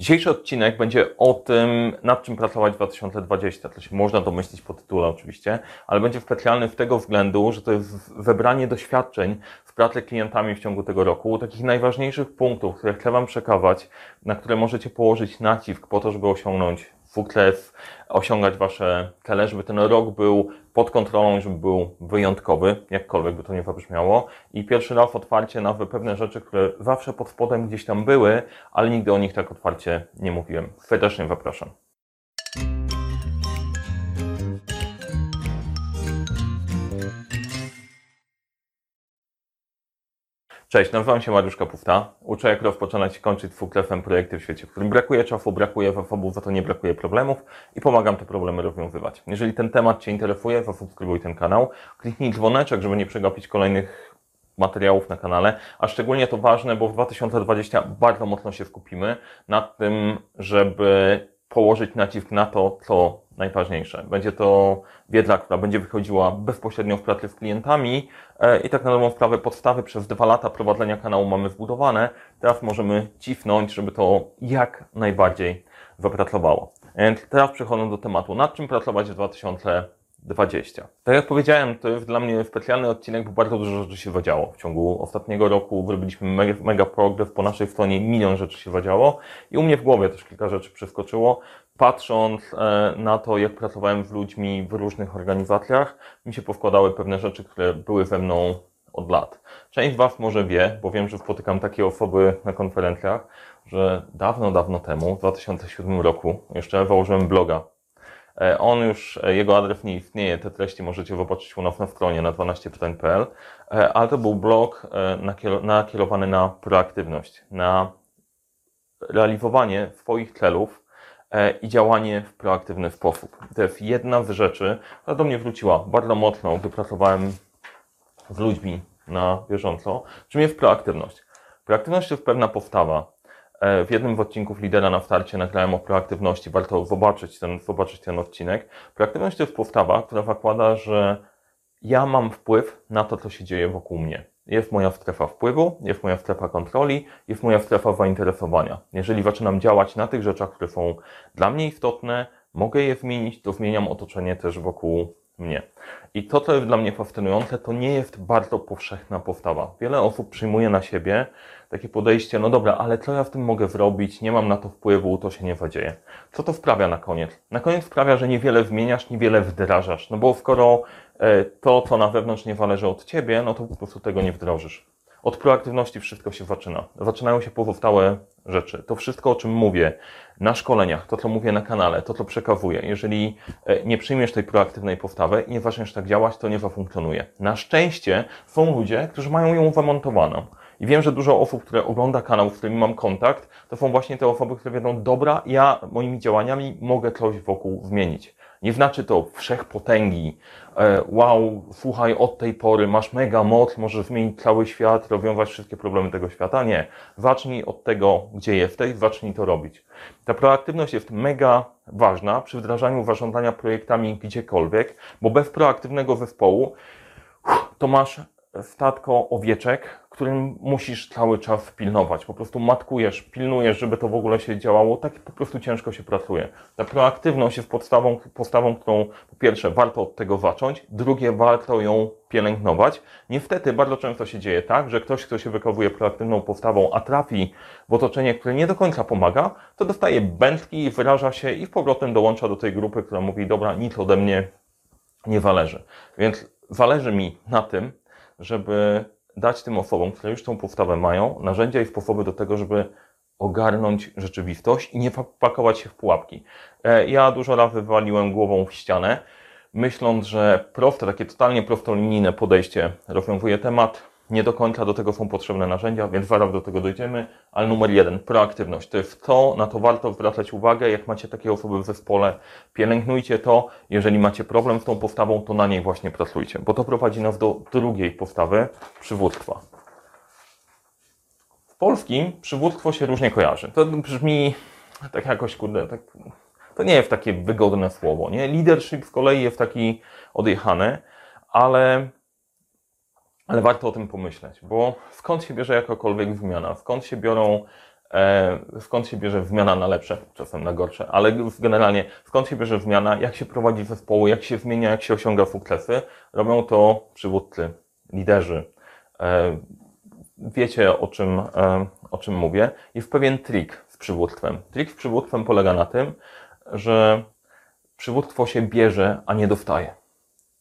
Dzisiejszy odcinek będzie o tym, nad czym pracować w 2020. To się można domyślić po tytule oczywiście, ale będzie specjalny w tego względu, że to jest wybranie doświadczeń w pracy klientami w ciągu tego roku, takich najważniejszych punktów, które chcę Wam przekazać, na które możecie położyć nacisk po to, żeby osiągnąć sukces, osiągać Wasze cele, żeby ten rok był pod kontrolą, żeby był wyjątkowy, jakkolwiek by to nie zabrzmiało. I pierwszy raz otwarcie na pewne rzeczy, które zawsze pod spodem gdzieś tam były, ale nigdy o nich tak otwarcie nie mówiłem. Serdecznie zapraszam. Cześć, nazywam się Mariusz Kapufta. Uczę jak rozpoczynać i kończyć fuklefem projekty w świecie, w którym brakuje czasu, brakuje zasobów, za to nie brakuje problemów i pomagam te problemy rozwiązywać. Jeżeli ten temat Cię interesuje, zasubskrybuj ten kanał, kliknij dzwoneczek, żeby nie przegapić kolejnych materiałów na kanale, a szczególnie to ważne, bo w 2020 bardzo mocno się skupimy nad tym, żeby położyć nacisk na to, co najważniejsze. Będzie to wiedza, która będzie wychodziła bezpośrednio w pracy z klientami e, i tak na dobrą sprawę podstawy przez dwa lata prowadzenia kanału mamy zbudowane. Teraz możemy cisnąć, żeby to jak najbardziej wypracowało. Więc teraz przechodzę do tematu, nad czym pracować w 2020 20. Tak jak powiedziałem, to jest dla mnie specjalny odcinek, bo bardzo dużo rzeczy się wadziało. W ciągu ostatniego roku wyrobiliśmy mega, progres, po naszej stronie milion rzeczy się wadziało i u mnie w głowie też kilka rzeczy przeskoczyło. Patrząc e, na to, jak pracowałem z ludźmi w różnych organizacjach, mi się powkładały pewne rzeczy, które były ze mną od lat. Część z Was może wie, bo wiem, że spotykam takie osoby na konferencjach, że dawno, dawno temu, w 2007 roku, jeszcze założyłem bloga on już, e, jego adres nie istnieje, te treści możecie zobaczyć u nas na stronie na 12pytań.pl, e, ale to był blog nakierowany na proaktywność, na realizowanie swoich celów i działanie w proaktywny sposób. To jest jedna z rzeczy, która do mnie wróciła bardzo mocno, gdy pracowałem z ludźmi na bieżąco, czym jest proaktywność. Proaktywność to jest pewna postawa, E, w jednym z odcinków Lidera na starcie nagrałem o proaktywności. Warto zobaczyć ten, zobaczyć ten odcinek. Proaktywność to jest postawa, która zakłada, że ja mam wpływ na to, co się dzieje wokół mnie. Jest moja strefa wpływu, jest moja strefa kontroli, jest moja strefa zainteresowania. Jeżeli zaczynam działać na tych rzeczach, które są dla mnie istotne, mogę je zmienić, to zmieniam otoczenie też wokół mnie. I to, co jest dla mnie fascynujące, to nie jest bardzo powszechna postawa. Wiele osób przyjmuje na siebie takie podejście, no dobra, ale co ja w tym mogę zrobić, nie mam na to wpływu, to się nie zadzieje. Co to sprawia na koniec? Na koniec sprawia, że niewiele zmieniasz, niewiele wdrażasz, no bo skoro e, to, co na wewnątrz nie zależy od ciebie, no to po prostu tego nie wdrożysz. Od proaktywności wszystko się zaczyna. Zaczynają się pozostałe rzeczy. To wszystko, o czym mówię na szkoleniach, to, co mówię na kanale, to, co przekazuję. Jeżeli e, nie przyjmiesz tej proaktywnej postawy i nie zaczniesz tak działać, to nie zafunkcjonuje. Na szczęście są ludzie, którzy mają ją zamontowaną. I wiem, że dużo osób, które ogląda kanał, z którymi mam kontakt, to są właśnie te osoby, które wiedzą, dobra, ja moimi działaniami mogę coś wokół zmienić. Nie znaczy to wszechpotęgi. E, wow, słuchaj, od tej pory masz mega moc, możesz zmienić cały świat, rozwiązać wszystkie problemy tego świata. Nie. Zacznij od tego, gdzie jesteś, zacznij to robić. Ta proaktywność jest mega ważna przy wdrażaniu zarządzania projektami gdziekolwiek, bo bez proaktywnego zespołu to masz statko owieczek, którym musisz cały czas pilnować. Po prostu matkujesz, pilnujesz, żeby to w ogóle się działało. Tak po prostu ciężko się pracuje. Ta proaktywność jest podstawą, postawą, którą po pierwsze warto od tego zacząć, drugie warto ją pielęgnować. Niestety bardzo często się dzieje tak, że ktoś, kto się wykowuje proaktywną postawą, a trafi w otoczenie, które nie do końca pomaga, to dostaje bętki, wyraża się i w powrotem dołącza do tej grupy, która mówi, dobra, nic ode mnie nie zależy. Więc zależy mi na tym, żeby dać tym osobom, które już tą postawę mają, narzędzia i sposoby do tego, żeby ogarnąć rzeczywistość i nie pakować się w pułapki. E, ja dużo razy wywaliłem głową w ścianę, myśląc, że proste, takie totalnie prostolinijne podejście rozwiązuje temat, nie do końca do tego są potrzebne narzędzia, więc zaraz do tego dojdziemy. Ale numer jeden, proaktywność. To jest to, na to warto zwracać uwagę. Jak macie takie osoby w zespole, pielęgnujcie to. Jeżeli macie problem z tą postawą, to na niej właśnie pracujcie, bo to prowadzi nas do drugiej postawy przywództwa. W polskim przywództwo się różnie kojarzy. To brzmi tak jakoś, kurde, tak, to nie jest takie wygodne słowo, nie? Leadership z kolei jest taki odjechany, ale ale warto o tym pomyśleć, bo skąd się bierze jakakolwiek zmiana? Skąd się biorą E, skąd się bierze zmiana na lepsze, czasem na gorsze, ale generalnie skąd się bierze zmiana, jak się prowadzi zespoły, jak się zmienia, jak się osiąga sukcesy. Robią to przywódcy, liderzy. E, wiecie o czym, e, o czym mówię. Jest pewien trik z przywództwem. Trik z przywództwem polega na tym, że przywództwo się bierze, a nie dostaje.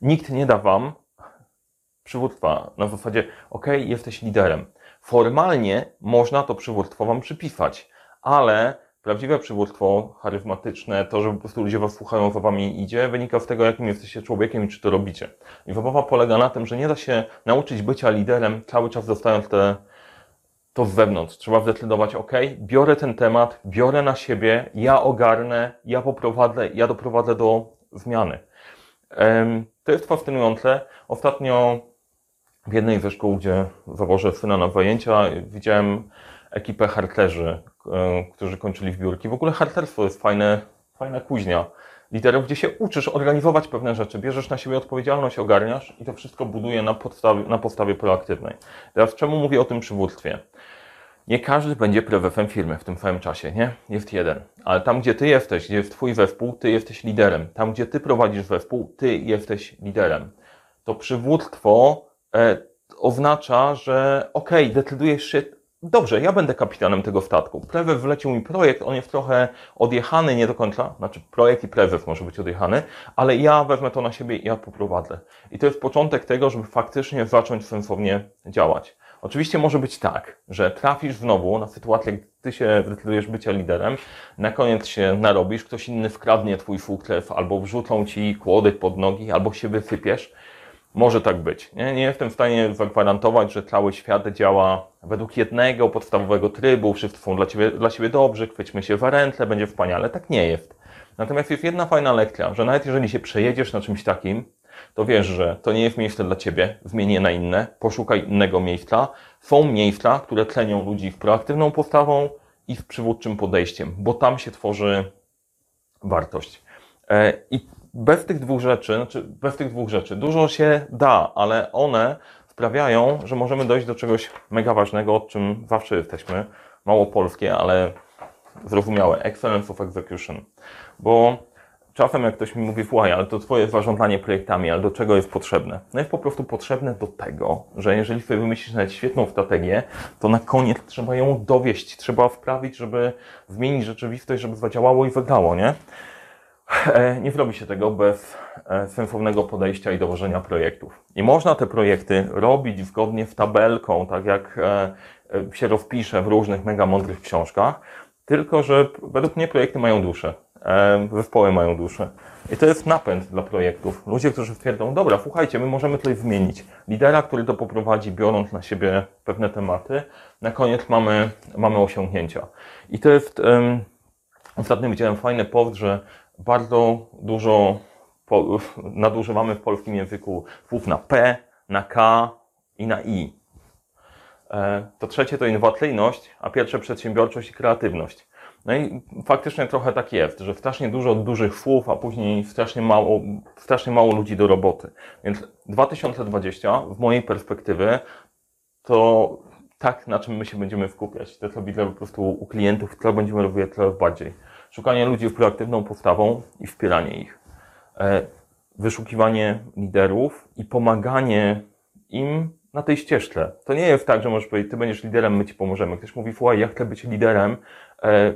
Nikt nie da wam przywództwa na zasadzie, ok, jesteś liderem Formalnie można to przywództwo wam przypisać, ale prawdziwe przywództwo charyzmatyczne, to, że po prostu ludzie was słuchają, za wami idzie, wynika z tego, jakim jesteście człowiekiem i czy to robicie. I zabawa polega na tym, że nie da się nauczyć bycia liderem, cały czas dostając te, to z zewnątrz. Trzeba zdecydować, ok, biorę ten temat, biorę na siebie, ja ogarnę, ja poprowadzę, ja doprowadzę do zmiany. To jest fascynujące. Ostatnio w jednej ze szkół, gdzie zawożę syna na zajęcia, widziałem ekipę harterzy, e, którzy kończyli w biurki. W ogóle harterstwo jest fajne, fajna kuźnia liderów, gdzie się uczysz organizować pewne rzeczy, bierzesz na siebie odpowiedzialność, ogarniasz i to wszystko buduje na podstawie, na podstawie proaktywnej. Teraz czemu mówię o tym przywództwie? Nie każdy będzie prezesem firmy w tym samym czasie, nie? Jest jeden. Ale tam, gdzie ty jesteś, gdzie jest twój zespół, ty jesteś liderem. Tam, gdzie ty prowadzisz zespół, ty jesteś liderem. To przywództwo oznacza, że okej, okay, decydujesz się, dobrze, ja będę kapitanem tego statku. Prewew wlecił mi projekt, on jest trochę odjechany, nie do końca, znaczy projekt i prewew może być odjechany, ale ja wezmę to na siebie i ja poprowadzę. I to jest początek tego, żeby faktycznie zacząć sensownie działać. Oczywiście może być tak, że trafisz znowu na sytuację, gdy ty się decydujesz bycia liderem, na koniec się narobisz, ktoś inny wkradnie twój sukces, albo wrzucą ci kłody pod nogi, albo się wysypiesz może tak być. Nie, nie jestem w stanie zagwarantować, że cały świat działa według jednego podstawowego trybu, wszyscy są dla, ciebie, dla siebie dobrzy, chwyćmy się w ręce, będzie wspaniale. Tak nie jest. Natomiast jest jedna fajna lekcja, że nawet jeżeli się przejedziesz na czymś takim, to wiesz, że to nie jest miejsce dla ciebie, zmień je na inne, poszukaj innego miejsca. Są miejsca, które cenią ludzi w proaktywną postawą i w przywódczym podejściem, bo tam się tworzy wartość. E, I bez tych dwóch rzeczy, znaczy bez tych dwóch rzeczy dużo się da, ale one sprawiają, że możemy dojść do czegoś mega ważnego, o czym zawsze jesteśmy. Mało polskie, ale zrozumiałe. Excellence of execution. Bo czasem jak ktoś mi mówi, słuchaj, ale to twoje zarządzanie projektami, ale do czego jest potrzebne? No jest po prostu potrzebne do tego, że jeżeli sobie wymyślisz nawet świetną strategię, to na koniec trzeba ją dowieść, trzeba wprawić, żeby zmienić rzeczywistość, żeby zadziałało i wygrało, nie? E, nie zrobi się tego bez e, sensownego podejścia i dołożenia projektów. I można te projekty robić zgodnie z tabelką, tak jak e, się rozpisze w różnych mega mądrych książkach, tylko że według mnie projekty mają duszę, zespoły mają duszę. I to jest napęd dla projektów. Ludzie, którzy twierdzą, dobra, słuchajcie, my możemy tutaj zmienić. Lidera, który to poprowadzi, biorąc na siebie pewne tematy, na koniec mamy, mamy osiągnięcia. I to jest, um, ostatnio widziałem fajny post, że bardzo dużo nadużywamy w polskim języku słów na P, na K i na I. E, to trzecie to innowacyjność, a pierwsze przedsiębiorczość i kreatywność. No i faktycznie trochę tak jest, że strasznie dużo dużych słów, a później strasznie mało, strasznie mało ludzi do roboty. Więc 2020 w mojej perspektywy to tak, na czym my się będziemy skupiać. To, co widzę po prostu u klientów, co będziemy robić coraz bardziej szukanie ludzi z proaktywną postawą i wspieranie ich. E, wyszukiwanie liderów i pomaganie im na tej ścieżce. To nie jest tak, że możesz powiedzieć, ty będziesz liderem, my ci pomożemy. Ktoś mówi, słuchaj, ja chcę być liderem, e,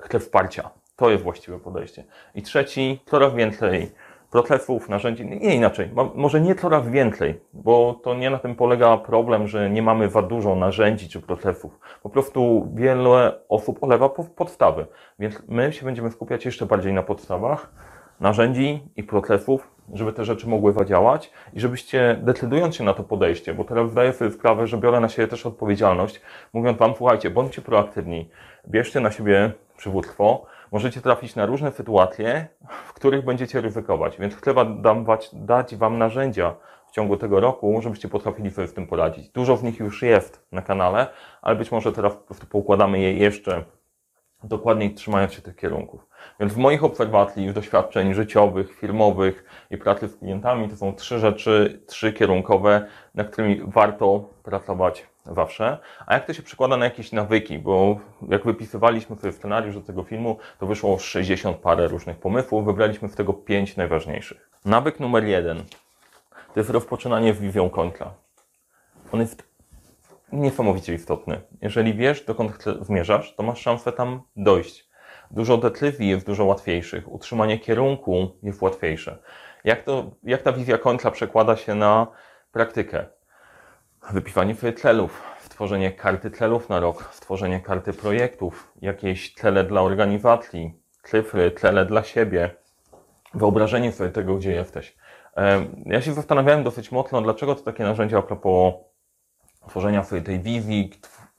chcę wsparcia. To jest właściwe podejście. I trzeci, coraz więcej procesów, narzędzi, nie inaczej, może nie coraz więcej, bo to nie na tym polega problem, że nie mamy za dużo narzędzi czy procesów. Po prostu wiele osób olewa podstawy, więc my się będziemy skupiać jeszcze bardziej na podstawach narzędzi i procesów, żeby te rzeczy mogły zadziałać i żebyście decydując się na to podejście, bo teraz zdaję sobie sprawę, że biorę na siebie też odpowiedzialność, mówiąc Wam, słuchajcie, bądźcie proaktywni, bierzcie na siebie przywództwo, możecie trafić na różne sytuacje, w których będziecie ryzykować. Więc chcę wam dać Wam narzędzia w ciągu tego roku, żebyście potrafili sobie z tym poradzić. Dużo z nich już jest na kanale, ale być może teraz po prostu poukładamy je jeszcze dokładniej trzymając się tych kierunków. Więc w moich obserwacji, doświadczeń życiowych, firmowych i pracy z klientami to są trzy rzeczy, trzy kierunkowe, nad którymi warto pracować zawsze. A jak to się przekłada na jakieś nawyki? Bo jak wypisywaliśmy sobie scenariusz do tego filmu, to wyszło 60 parę różnych pomysłów. Wybraliśmy z tego 5 najważniejszych. Nawyk numer jeden to jest rozpoczynanie w Vivią Contra. On jest niesamowicie istotny. Jeżeli wiesz, dokąd zmierzasz, to masz szansę tam dojść. Dużo decyzji jest dużo łatwiejszych. Utrzymanie kierunku jest łatwiejsze. Jak, to, jak ta wizja kontra przekłada się na praktykę? Wypiwanie sobie celów, stworzenie karty celów na rok, stworzenie karty projektów, jakieś cele dla organizacji, cyfry, cele dla siebie, wyobrażenie sobie tego, gdzie jesteś. Ja się zastanawiałem dosyć mocno, dlaczego to takie narzędzia a propos tworzenia sobie tej wizji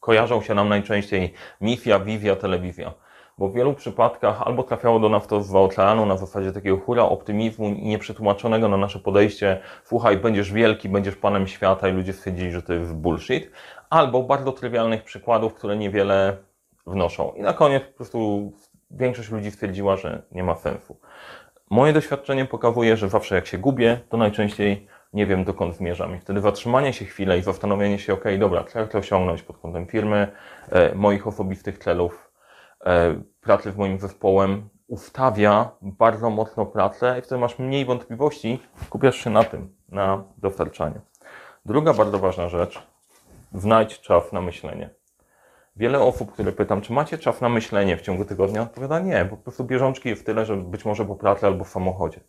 kojarzą się nam najczęściej misja, wizja, telewizja bo w wielu przypadkach albo trafiało do nas to z oceanu na zasadzie takiego hura optymizmu i nieprzetłumaczonego na nasze podejście, słuchaj, będziesz wielki, będziesz panem świata i ludzie stwierdzili, że to jest bullshit, albo bardzo trywialnych przykładów, które niewiele wnoszą. I na koniec po prostu większość ludzi stwierdziła, że nie ma sensu. Moje doświadczenie pokazuje, że zawsze jak się gubię, to najczęściej nie wiem dokąd zmierzam. I wtedy zatrzymanie się chwilę i zastanowienie się, ok, dobra, co ja chcę osiągnąć pod kątem firmy, e, moich osobistych celów, pracy z moim zespołem ustawia bardzo mocno pracę i wtedy masz mniej wątpliwości, skupiasz się na tym, na dostarczaniu. Druga bardzo ważna rzecz, znajdź czas na myślenie. Wiele osób, które pytam, czy macie czas na myślenie w ciągu tygodnia, odpowiada nie, po prostu bieżączki jest tyle, że być może po pracy albo w samochodzie.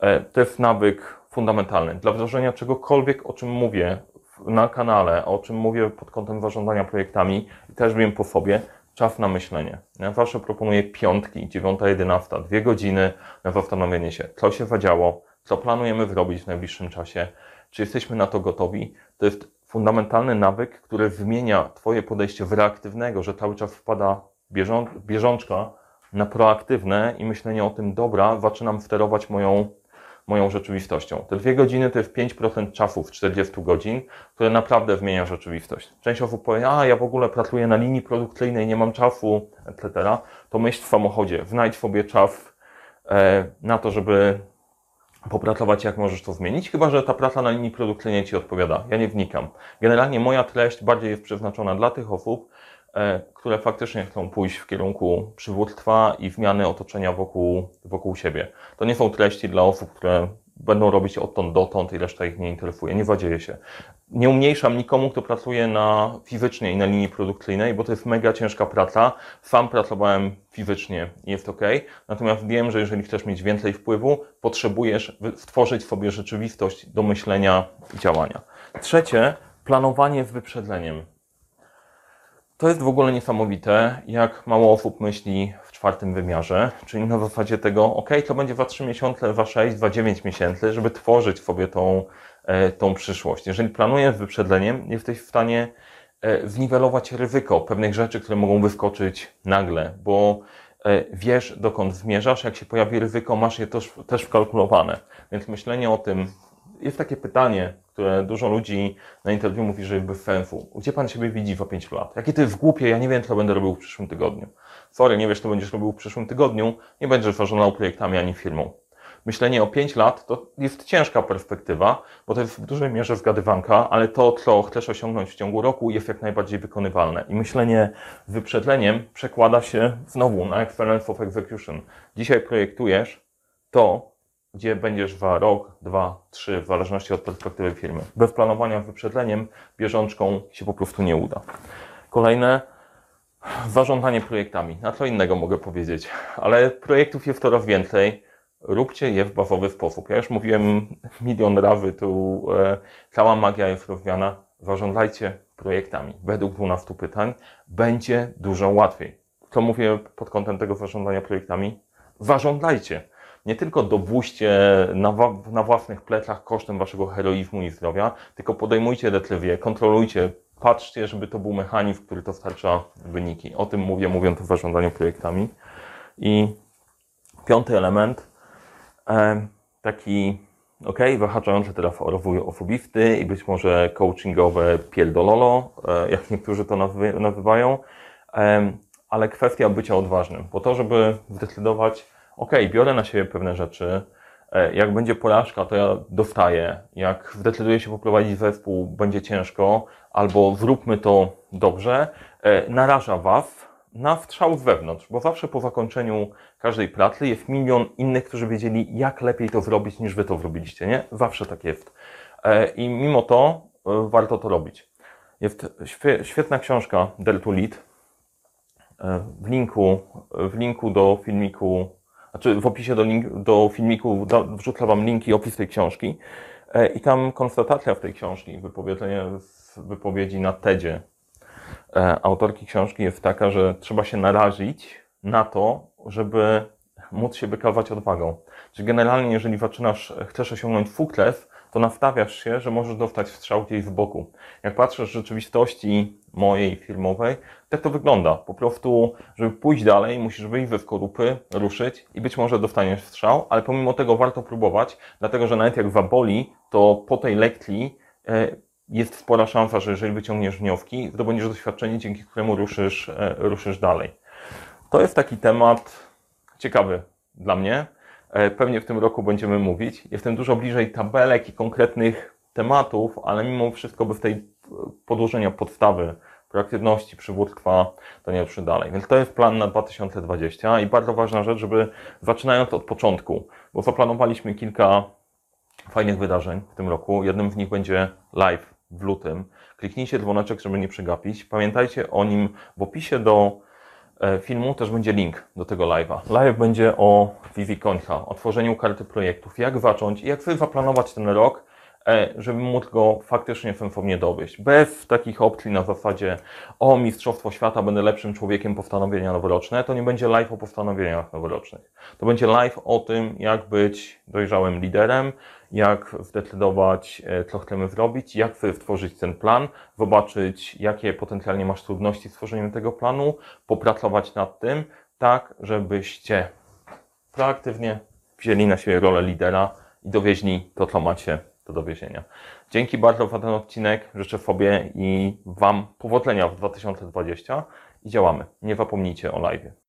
E, to jest nawyk fundamentalny. Dla wdrożenia czegokolwiek, o czym mówię na kanale, o czym mówię pod kątem zarządzania projektami, też wiem po sobie, czas na myślenie. Ja zawsze proponuję piątki, dziewiąta, jedenasta, dwie godziny na zastanowienie się, co się zadziało, co planujemy zrobić w najbliższym czasie, czy jesteśmy na to gotowi. To jest fundamentalny nawyk, który zmienia Twoje podejście w reaktywnego, że cały czas wpada bieżą, bieżączka na proaktywne i myślenie o tym, dobra, zaczynam sterować moją moją rzeczywistością. Te dwie godziny to jest 5% czasu w 40 godzin, które naprawdę zmienia rzeczywistość. Część osób powie, a ja w ogóle pracuję na linii produkcyjnej, nie mam czasu, etc. To myśl w samochodzie, znajdź sobie czas e, na to, żeby popracować, jak możesz to zmienić, chyba że ta praca na linii produkcyjnej Ci odpowiada. Ja nie wnikam. Generalnie moja treść bardziej jest przeznaczona dla tych osób, które faktycznie chcą pójść w kierunku przywództwa i zmiany otoczenia wokół, wokół siebie. To nie są treści dla osób, które będą robić odtąd dotąd i reszta ich nie interesuje. Nie wadzieje się. Nie umniejszam nikomu, kto pracuje na fizycznie i na linii produkcyjnej, bo to jest mega ciężka praca. Sam pracowałem fizycznie i jest ok. Natomiast wiem, że jeżeli chcesz mieć więcej wpływu, potrzebujesz stworzyć sobie rzeczywistość do myślenia i działania. Trzecie, planowanie z wyprzedzeniem. To jest w ogóle niesamowite, jak mało osób myśli w czwartym wymiarze, czyli na zasadzie tego, ok, to będzie za 3 miesiące, za 6, za 9 miesięcy, żeby tworzyć sobie tą, e, tą przyszłość. Jeżeli planujesz wyprzedzeniem, jesteś w stanie e, zniwelować ryzyko pewnych rzeczy, które mogą wyskoczyć nagle, bo e, wiesz, dokąd zmierzasz, jak się pojawi ryzyko, masz je też, też wkalkulowane. Więc myślenie o tym, jest takie pytanie, które dużo ludzi na interwiu mówi, że bez sensu. Gdzie pan siebie widzi za 5 lat? Jakie to jest głupie, ja nie wiem, co będę robił w przyszłym tygodniu. Sorry, nie wiesz, co będziesz robił w przyszłym tygodniu, nie będziesz zarządzał projektami ani firmą. Myślenie o 5 lat to jest ciężka perspektywa, bo to jest w dużej mierze zgadywanka, ale to, co chcesz osiągnąć w ciągu roku, jest jak najbardziej wykonywalne. I myślenie z przekłada się znowu na Excellence of Execution. Dzisiaj projektujesz to, gdzie będziesz za rok, dwa, trzy, w zależności od perspektywy firmy. Bez planowania wyprzedzeniem, bieżączką się po prostu nie uda. Kolejne, zarządzanie projektami. Na co innego mogę powiedzieć, ale projektów jest coraz więcej. Róbcie je w bazowy sposób. Ja już mówiłem milion razy, tu e, cała magia jest rozwiana. Zarządzajcie projektami. Według 12 pytań będzie dużo łatwiej. Co mówię pod kątem tego zarządzania projektami? Zarządzajcie nie tylko dowóźcie na, na własnych plecach kosztem waszego heroizmu i zdrowia, tylko podejmujcie decyzje, kontrolujcie, patrzcie, żeby to był mechanizm, który dostarcza wyniki. O tym mówię, mówiąc o zarządzaniu projektami. I piąty element, taki, ok, wyhaczający teraz rozwój osobisty i być może coachingowe pierdololo, e, jak niektórzy to nazywają, ale kwestia bycia odważnym. Po to, żeby zdecydować, ok, biorę na siebie pewne rzeczy, E, Jak będzie porażka, to ja dostaję. Jak zdecyduję się poprowadzić zespół, będzie ciężko, albo zróbmy to dobrze, e, naraża Was na strzał z wewnątrz, bo zawsze po zakończeniu każdej pracy jest milion innych, którzy wiedzieli, jak lepiej to zrobić, niż Wy to zrobiliście, nie? Zawsze tak jest. E, I mimo to warto to robić. Jest świe- świetna książka Dare to Lead. W linku, w linku do filmiku, znaczy w opisie do, link, do filmiku wrzucę Wam linki, opis tej książki. E, I tam konstatacja w tej książki, wypowiedzenie z wypowiedzi na TEDzie e, autorki książki jest taka, że trzeba się narazić na to, żeby móc się wykazać odwagą. Czyli generalnie, jeżeli zaczynasz, chcesz osiągnąć sukces, to nastawiasz się, że możesz dostać strzał gdzieś z boku. Jak patrzysz w rzeczywistości mojej firmowej, tak to wygląda. Po prostu, żeby pójść dalej, musisz wyjść ze skorupy, ruszyć i być może dostaniesz strzał, ale pomimo tego warto próbować, dlatego że nawet jak zaboli, to po tej lekcji e, jest spora szansa, że jeżeli wyciągniesz wnioski, zdobędziesz doświadczenie, dzięki któremu ruszysz, e, ruszysz dalej. To jest taki temat ciekawy dla mnie. E, Pewnie w tym roku będziemy mówić. Jestem dużo bliżej tabelek i konkretnych tematów, ale mimo wszystko bez tej e, podłożenia podstawy proaktywności, przywództwa, to nie ruszy dalej. Więc to jest plan na 2020 i bardzo ważna rzecz, żeby zaczynając od początku, bo zaplanowaliśmy kilka fajnych wydarzeń w tym roku. Jednym z nich będzie live w lutym. Kliknijcie dzwoneczek, żeby nie przegapić. Pamiętajcie o nim w opisie do filmu też będzie link do tego live'a. Live będzie o Vivi Końcha, o tworzeniu karty projektów, jak zacząć i jak sobie zaplanować ten rok, e, żeby móc go faktycznie sensownie dowieść. Bez takich opcji na zasadzie o Mistrzostwo Świata, będę lepszym człowiekiem, postanowienia noworoczne, to nie będzie live o postanowieniach noworocznych. To będzie live o tym, jak być dojrzałym liderem, jak zdecydować, e, co chcemy zrobić, jak sobie stworzyć ten plan, zobaczyć, jakie potencjalnie masz trudności z tworzeniem tego planu, popracować nad tym, tak, żebyście proaktywnie wzięli na siebie rolę lidera i dowieźli to, co macie do dowiezienia. Dzięki bardzo za ten odcinek. Życzę sobie i Wam powodzenia w 2020 i działamy. Nie zapomnijcie o live.